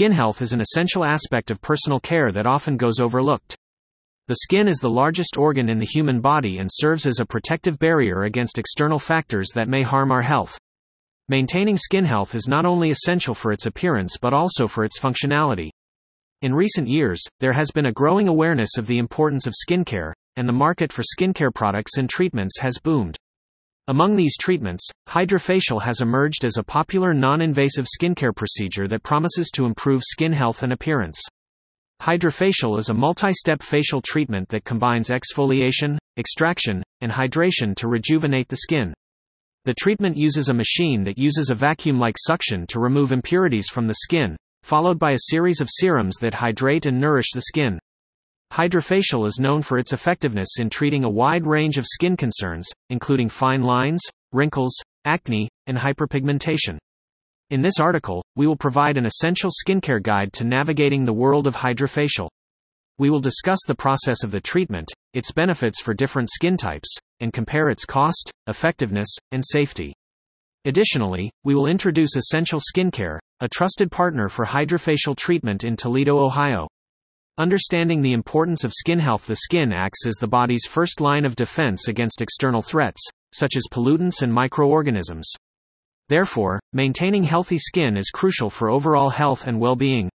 Skin health is an essential aspect of personal care that often goes overlooked. The skin is the largest organ in the human body and serves as a protective barrier against external factors that may harm our health. Maintaining skin health is not only essential for its appearance but also for its functionality. In recent years, there has been a growing awareness of the importance of skincare, and the market for skincare products and treatments has boomed. Among these treatments, hydrafacial has emerged as a popular non invasive skincare procedure that promises to improve skin health and appearance. Hydrafacial is a multi step facial treatment that combines exfoliation, extraction, and hydration to rejuvenate the skin. The treatment uses a machine that uses a vacuum like suction to remove impurities from the skin, followed by a series of serums that hydrate and nourish the skin. Hydrafacial is known for its effectiveness in treating a wide range of skin concerns, including fine lines, wrinkles, acne, and hyperpigmentation. In this article, we will provide an essential skincare guide to navigating the world of hydrafacial. We will discuss the process of the treatment, its benefits for different skin types, and compare its cost, effectiveness, and safety. Additionally, we will introduce Essential Skincare, a trusted partner for hydrafacial treatment in Toledo, Ohio. Understanding the importance of skin health The skin acts as the body's first line of defense against external threats, such as pollutants and microorganisms. Therefore, maintaining healthy skin is crucial for overall health and well being.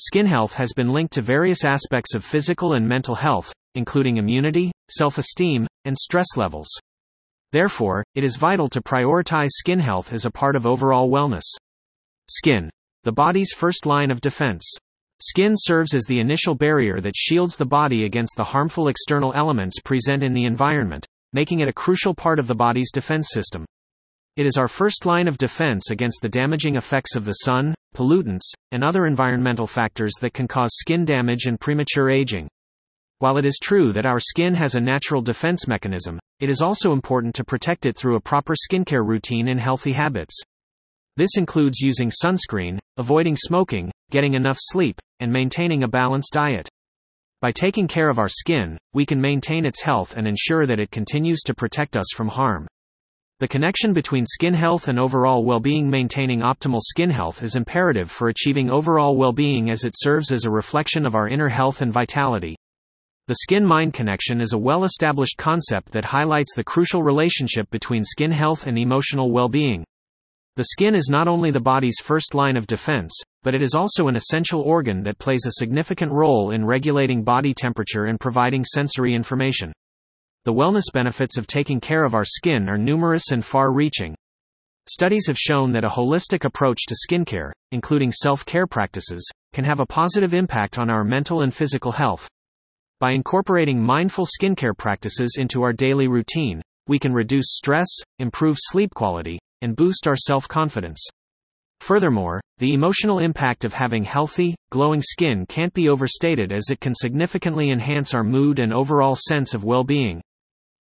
Skin health has been linked to various aspects of physical and mental health, including immunity, self esteem, and stress levels. Therefore, it is vital to prioritize skin health as a part of overall wellness. Skin. The body's first line of defense. Skin serves as the initial barrier that shields the body against the harmful external elements present in the environment, making it a crucial part of the body's defense system. It is our first line of defense against the damaging effects of the sun, pollutants, and other environmental factors that can cause skin damage and premature aging. While it is true that our skin has a natural defense mechanism, it is also important to protect it through a proper skincare routine and healthy habits. This includes using sunscreen, avoiding smoking, getting enough sleep, and maintaining a balanced diet. By taking care of our skin, we can maintain its health and ensure that it continues to protect us from harm. The connection between skin health and overall well being. Maintaining optimal skin health is imperative for achieving overall well being as it serves as a reflection of our inner health and vitality. The skin mind connection is a well established concept that highlights the crucial relationship between skin health and emotional well being. The skin is not only the body's first line of defense, but it is also an essential organ that plays a significant role in regulating body temperature and providing sensory information. The wellness benefits of taking care of our skin are numerous and far reaching. Studies have shown that a holistic approach to skincare, including self care practices, can have a positive impact on our mental and physical health. By incorporating mindful skincare practices into our daily routine, we can reduce stress, improve sleep quality, and boost our self confidence. Furthermore, the emotional impact of having healthy, glowing skin can't be overstated as it can significantly enhance our mood and overall sense of well being.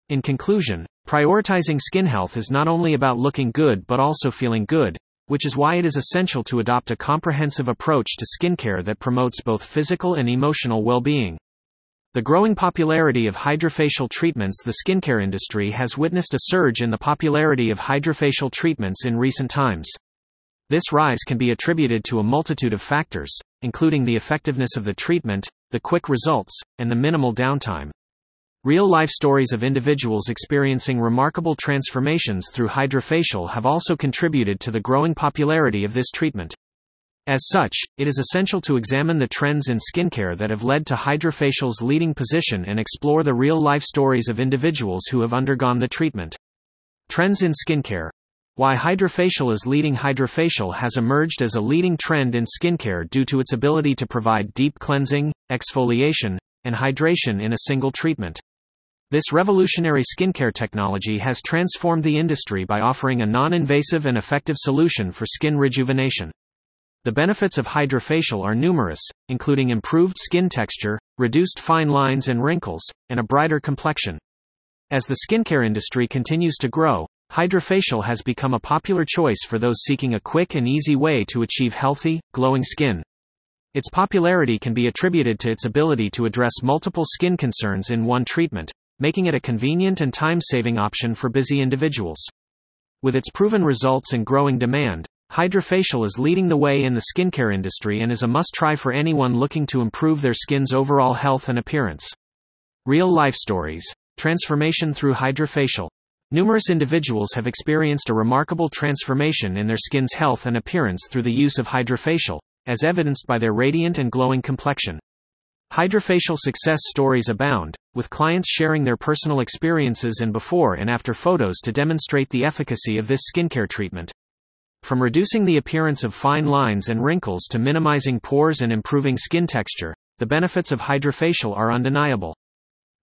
In conclusion, prioritizing skin health is not only about looking good but also feeling good, which is why it is essential to adopt a comprehensive approach to skincare that promotes both physical and emotional well being. The growing popularity of hydrafacial treatments The skincare industry has witnessed a surge in the popularity of hydrafacial treatments in recent times. This rise can be attributed to a multitude of factors, including the effectiveness of the treatment, the quick results, and the minimal downtime. Real life stories of individuals experiencing remarkable transformations through hydrafacial have also contributed to the growing popularity of this treatment. As such, it is essential to examine the trends in skincare that have led to hydrafacial's leading position and explore the real life stories of individuals who have undergone the treatment. Trends in skincare. Why hydrafacial is leading Hydrafacial has emerged as a leading trend in skincare due to its ability to provide deep cleansing, exfoliation, and hydration in a single treatment. This revolutionary skincare technology has transformed the industry by offering a non invasive and effective solution for skin rejuvenation. The benefits of hydrafacial are numerous, including improved skin texture, reduced fine lines and wrinkles, and a brighter complexion. As the skincare industry continues to grow, hydrafacial has become a popular choice for those seeking a quick and easy way to achieve healthy, glowing skin. Its popularity can be attributed to its ability to address multiple skin concerns in one treatment, making it a convenient and time saving option for busy individuals. With its proven results and growing demand, Hydrafacial is leading the way in the skincare industry and is a must try for anyone looking to improve their skin's overall health and appearance. Real life stories. Transformation through hydrafacial. Numerous individuals have experienced a remarkable transformation in their skin's health and appearance through the use of hydrafacial, as evidenced by their radiant and glowing complexion. Hydrafacial success stories abound, with clients sharing their personal experiences and before and after photos to demonstrate the efficacy of this skincare treatment. From reducing the appearance of fine lines and wrinkles to minimizing pores and improving skin texture, the benefits of hydrafacial are undeniable.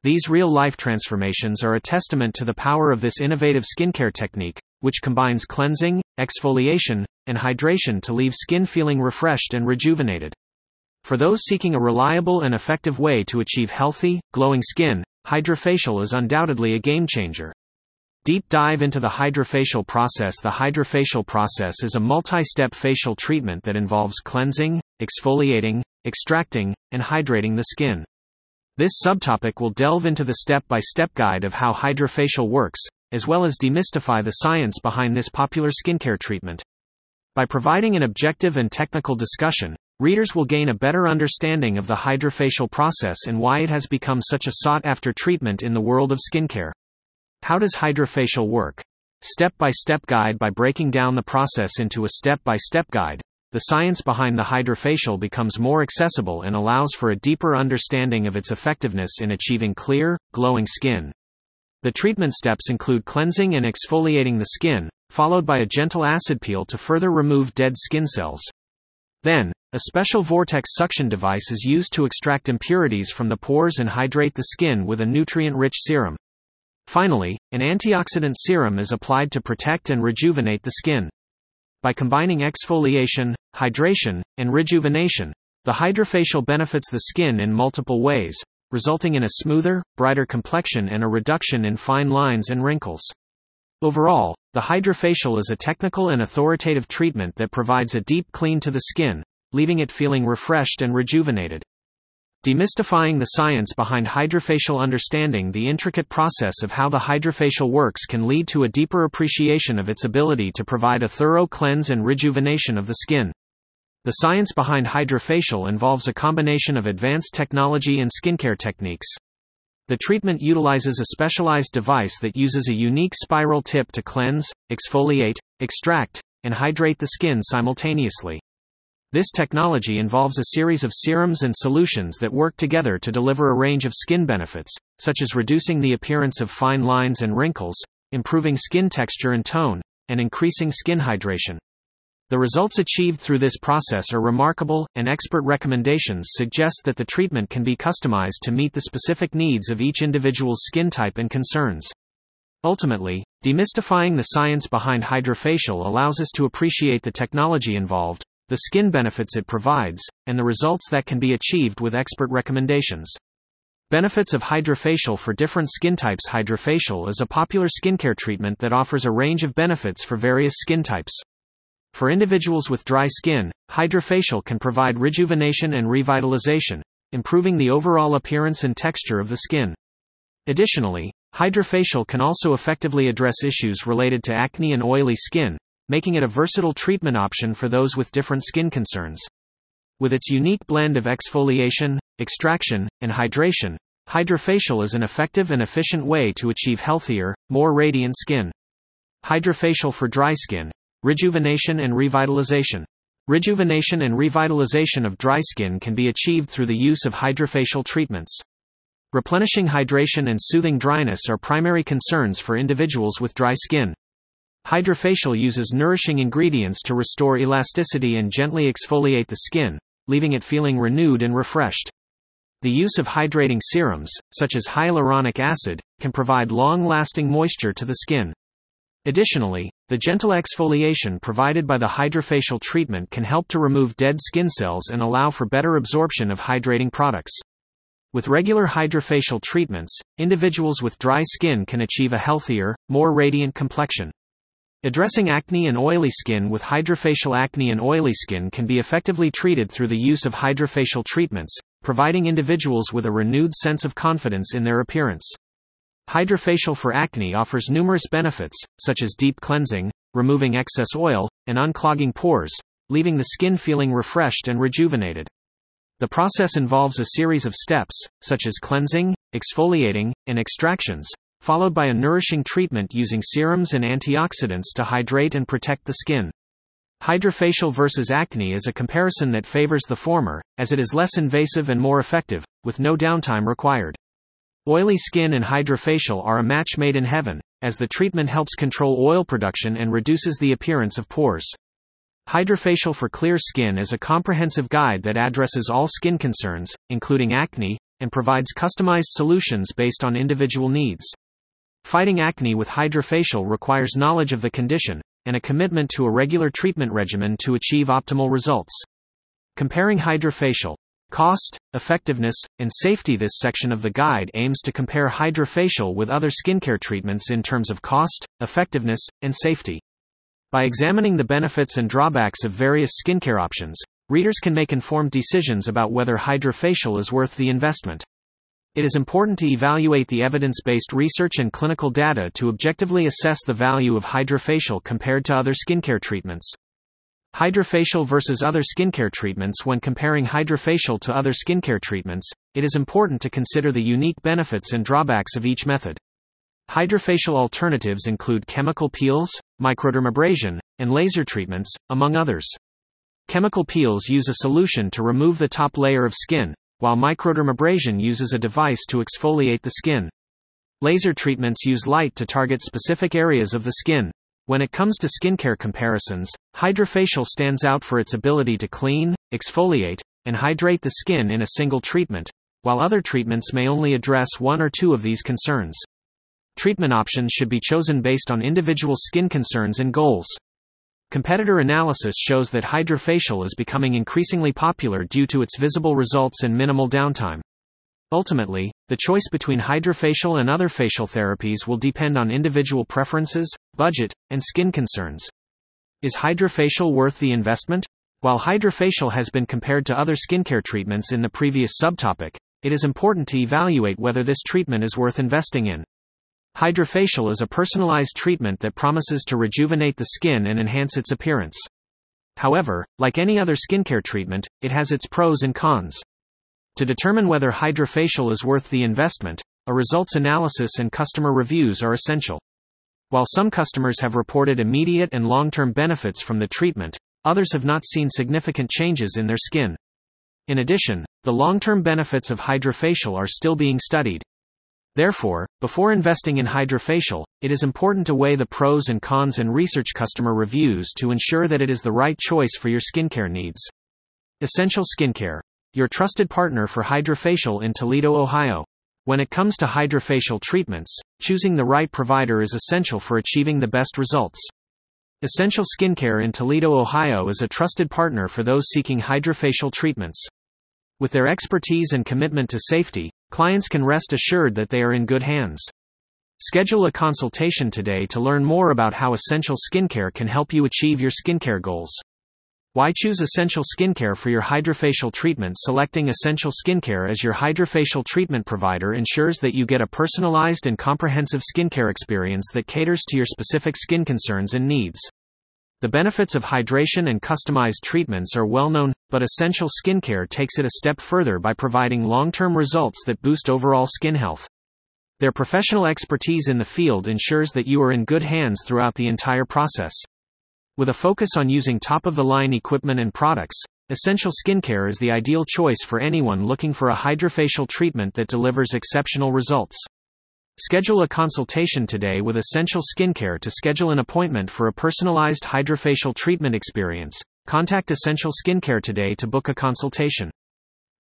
These real life transformations are a testament to the power of this innovative skincare technique, which combines cleansing, exfoliation, and hydration to leave skin feeling refreshed and rejuvenated. For those seeking a reliable and effective way to achieve healthy, glowing skin, hydrafacial is undoubtedly a game changer. Deep dive into the hydrafacial process. The hydrafacial process is a multi step facial treatment that involves cleansing, exfoliating, extracting, and hydrating the skin. This subtopic will delve into the step by step guide of how hydrafacial works, as well as demystify the science behind this popular skincare treatment. By providing an objective and technical discussion, Readers will gain a better understanding of the hydrafacial process and why it has become such a sought after treatment in the world of skincare. How does hydrafacial work? Step by step guide By breaking down the process into a step by step guide, the science behind the hydrafacial becomes more accessible and allows for a deeper understanding of its effectiveness in achieving clear, glowing skin. The treatment steps include cleansing and exfoliating the skin, followed by a gentle acid peel to further remove dead skin cells. Then, a special vortex suction device is used to extract impurities from the pores and hydrate the skin with a nutrient rich serum. Finally, an antioxidant serum is applied to protect and rejuvenate the skin. By combining exfoliation, hydration, and rejuvenation, the hydrafacial benefits the skin in multiple ways, resulting in a smoother, brighter complexion and a reduction in fine lines and wrinkles. Overall, the hydrafacial is a technical and authoritative treatment that provides a deep clean to the skin, leaving it feeling refreshed and rejuvenated. Demystifying the science behind hydrafacial understanding the intricate process of how the hydrafacial works can lead to a deeper appreciation of its ability to provide a thorough cleanse and rejuvenation of the skin. The science behind hydrafacial involves a combination of advanced technology and skincare techniques. The treatment utilizes a specialized device that uses a unique spiral tip to cleanse, exfoliate, extract, and hydrate the skin simultaneously. This technology involves a series of serums and solutions that work together to deliver a range of skin benefits, such as reducing the appearance of fine lines and wrinkles, improving skin texture and tone, and increasing skin hydration. The results achieved through this process are remarkable, and expert recommendations suggest that the treatment can be customized to meet the specific needs of each individual's skin type and concerns. Ultimately, demystifying the science behind hydrafacial allows us to appreciate the technology involved, the skin benefits it provides, and the results that can be achieved with expert recommendations. Benefits of hydrafacial for different skin types Hydrafacial is a popular skincare treatment that offers a range of benefits for various skin types. For individuals with dry skin, hydrafacial can provide rejuvenation and revitalization, improving the overall appearance and texture of the skin. Additionally, hydrafacial can also effectively address issues related to acne and oily skin, making it a versatile treatment option for those with different skin concerns. With its unique blend of exfoliation, extraction, and hydration, hydrafacial is an effective and efficient way to achieve healthier, more radiant skin. Hydrafacial for dry skin, Rejuvenation and revitalization. Rejuvenation and revitalization of dry skin can be achieved through the use of hydrafacial treatments. Replenishing hydration and soothing dryness are primary concerns for individuals with dry skin. Hydrafacial uses nourishing ingredients to restore elasticity and gently exfoliate the skin, leaving it feeling renewed and refreshed. The use of hydrating serums, such as hyaluronic acid, can provide long lasting moisture to the skin. Additionally, the gentle exfoliation provided by the hydrafacial treatment can help to remove dead skin cells and allow for better absorption of hydrating products. With regular hydrafacial treatments, individuals with dry skin can achieve a healthier, more radiant complexion. Addressing acne and oily skin with hydrafacial acne and oily skin can be effectively treated through the use of hydrafacial treatments, providing individuals with a renewed sense of confidence in their appearance. Hydrafacial for acne offers numerous benefits, such as deep cleansing, removing excess oil, and unclogging pores, leaving the skin feeling refreshed and rejuvenated. The process involves a series of steps, such as cleansing, exfoliating, and extractions, followed by a nourishing treatment using serums and antioxidants to hydrate and protect the skin. Hydrafacial versus acne is a comparison that favors the former, as it is less invasive and more effective, with no downtime required. Oily skin and hydrafacial are a match made in heaven, as the treatment helps control oil production and reduces the appearance of pores. Hydrafacial for Clear Skin is a comprehensive guide that addresses all skin concerns, including acne, and provides customized solutions based on individual needs. Fighting acne with hydrafacial requires knowledge of the condition, and a commitment to a regular treatment regimen to achieve optimal results. Comparing hydrafacial cost, effectiveness, and safety. This section of the guide aims to compare hydrafacial with other skincare treatments in terms of cost, effectiveness, and safety. By examining the benefits and drawbacks of various skincare options, readers can make informed decisions about whether hydrafacial is worth the investment. It is important to evaluate the evidence based research and clinical data to objectively assess the value of hydrafacial compared to other skincare treatments. Hydrafacial versus other skincare treatments When comparing hydrafacial to other skincare treatments, it is important to consider the unique benefits and drawbacks of each method. Hydrafacial alternatives include chemical peels, microdermabrasion, and laser treatments, among others. Chemical peels use a solution to remove the top layer of skin, while microdermabrasion uses a device to exfoliate the skin. Laser treatments use light to target specific areas of the skin. When it comes to skincare comparisons, hydrafacial stands out for its ability to clean, exfoliate, and hydrate the skin in a single treatment, while other treatments may only address one or two of these concerns. Treatment options should be chosen based on individual skin concerns and goals. Competitor analysis shows that hydrafacial is becoming increasingly popular due to its visible results and minimal downtime. Ultimately, the choice between hydrafacial and other facial therapies will depend on individual preferences, budget, and skin concerns. Is hydrafacial worth the investment? While hydrafacial has been compared to other skincare treatments in the previous subtopic, it is important to evaluate whether this treatment is worth investing in. Hydrafacial is a personalized treatment that promises to rejuvenate the skin and enhance its appearance. However, like any other skincare treatment, it has its pros and cons. To determine whether hydrafacial is worth the investment, a results analysis and customer reviews are essential. While some customers have reported immediate and long term benefits from the treatment, others have not seen significant changes in their skin. In addition, the long term benefits of hydrafacial are still being studied, Therefore, before investing in hydrafacial, it is important to weigh the pros and cons and research customer reviews to ensure that it is the right choice for your skincare needs. Essential Skincare, your trusted partner for hydrafacial in Toledo, Ohio. When it comes to hydrafacial treatments, choosing the right provider is essential for achieving the best results. Essential Skincare in Toledo, Ohio is a trusted partner for those seeking hydrafacial treatments. With their expertise and commitment to safety, clients can rest assured that they are in good hands. Schedule a consultation today to learn more about how Essential Skincare can help you achieve your skincare goals. Why choose Essential Skincare for your hydrafacial treatment? Selecting Essential Skincare as your hydrafacial treatment provider ensures that you get a personalized and comprehensive skincare experience that caters to your specific skin concerns and needs. The benefits of hydration and customized treatments are well known, but Essential Skincare takes it a step further by providing long term results that boost overall skin health. Their professional expertise in the field ensures that you are in good hands throughout the entire process. With a focus on using top of the line equipment and products, Essential Skincare is the ideal choice for anyone looking for a hydrafacial treatment that delivers exceptional results. Schedule a consultation today with Essential Skincare to schedule an appointment for a personalized hydrafacial treatment experience. Contact Essential Skincare today to book a consultation.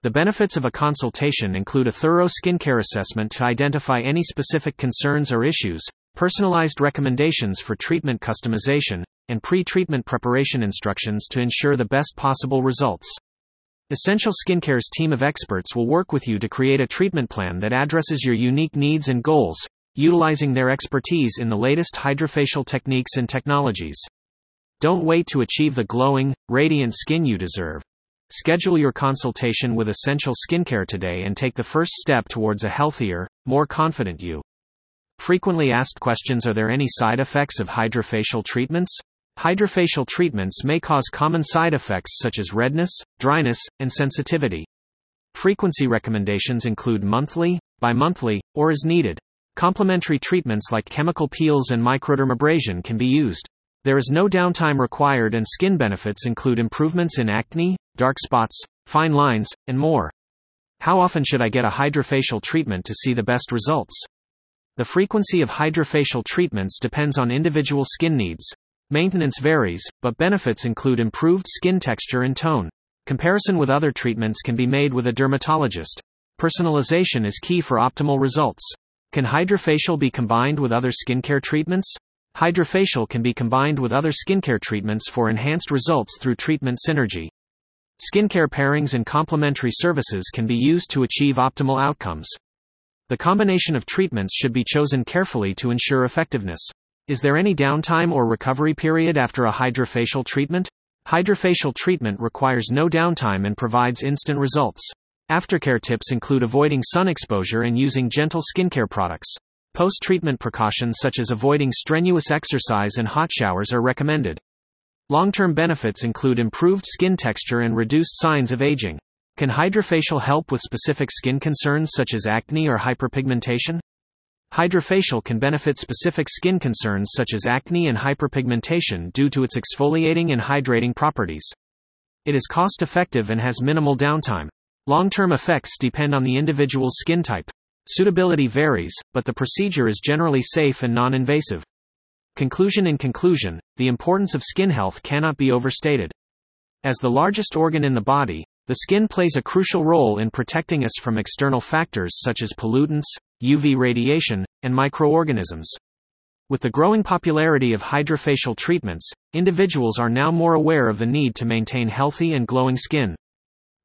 The benefits of a consultation include a thorough skincare assessment to identify any specific concerns or issues, personalized recommendations for treatment customization, and pre treatment preparation instructions to ensure the best possible results. Essential Skincare's team of experts will work with you to create a treatment plan that addresses your unique needs and goals, utilizing their expertise in the latest hydrafacial techniques and technologies. Don't wait to achieve the glowing, radiant skin you deserve. Schedule your consultation with Essential Skincare today and take the first step towards a healthier, more confident you. Frequently asked questions Are there any side effects of hydrafacial treatments? Hydrafacial treatments may cause common side effects such as redness, dryness, and sensitivity. Frequency recommendations include monthly, bimonthly, or as needed. Complementary treatments like chemical peels and microdermabrasion can be used. There is no downtime required, and skin benefits include improvements in acne, dark spots, fine lines, and more. How often should I get a hydrafacial treatment to see the best results? The frequency of hydrafacial treatments depends on individual skin needs. Maintenance varies, but benefits include improved skin texture and tone. Comparison with other treatments can be made with a dermatologist. Personalization is key for optimal results. Can hydrafacial be combined with other skincare treatments? Hydrafacial can be combined with other skincare treatments for enhanced results through treatment synergy. Skincare pairings and complementary services can be used to achieve optimal outcomes. The combination of treatments should be chosen carefully to ensure effectiveness. Is there any downtime or recovery period after a hydrafacial treatment? Hydrafacial treatment requires no downtime and provides instant results. Aftercare tips include avoiding sun exposure and using gentle skincare products. Post treatment precautions such as avoiding strenuous exercise and hot showers are recommended. Long term benefits include improved skin texture and reduced signs of aging. Can hydrafacial help with specific skin concerns such as acne or hyperpigmentation? Hydrafacial can benefit specific skin concerns such as acne and hyperpigmentation due to its exfoliating and hydrating properties. It is cost effective and has minimal downtime. Long term effects depend on the individual's skin type. Suitability varies, but the procedure is generally safe and non invasive. Conclusion In conclusion, the importance of skin health cannot be overstated. As the largest organ in the body, the skin plays a crucial role in protecting us from external factors such as pollutants, UV radiation, and microorganisms. With the growing popularity of hydrafacial treatments, individuals are now more aware of the need to maintain healthy and glowing skin.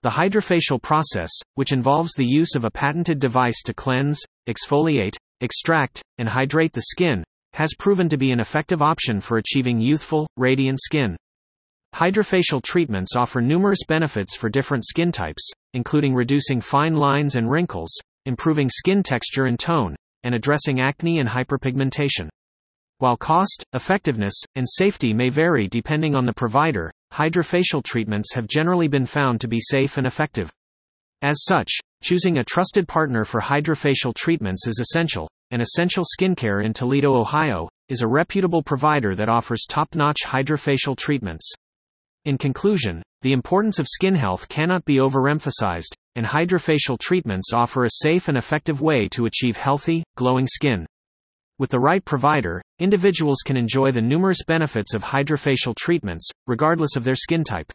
The hydrafacial process, which involves the use of a patented device to cleanse, exfoliate, extract, and hydrate the skin, has proven to be an effective option for achieving youthful, radiant skin. Hydrafacial treatments offer numerous benefits for different skin types, including reducing fine lines and wrinkles, improving skin texture and tone, and addressing acne and hyperpigmentation. While cost, effectiveness, and safety may vary depending on the provider, hydrafacial treatments have generally been found to be safe and effective. As such, choosing a trusted partner for hydrafacial treatments is essential, and Essential Skincare in Toledo, Ohio, is a reputable provider that offers top notch hydrafacial treatments. In conclusion, the importance of skin health cannot be overemphasized, and hydrafacial treatments offer a safe and effective way to achieve healthy, glowing skin. With the right provider, individuals can enjoy the numerous benefits of hydrafacial treatments, regardless of their skin type.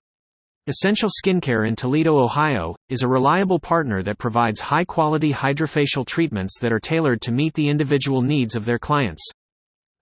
Essential Skincare in Toledo, Ohio, is a reliable partner that provides high quality hydrafacial treatments that are tailored to meet the individual needs of their clients.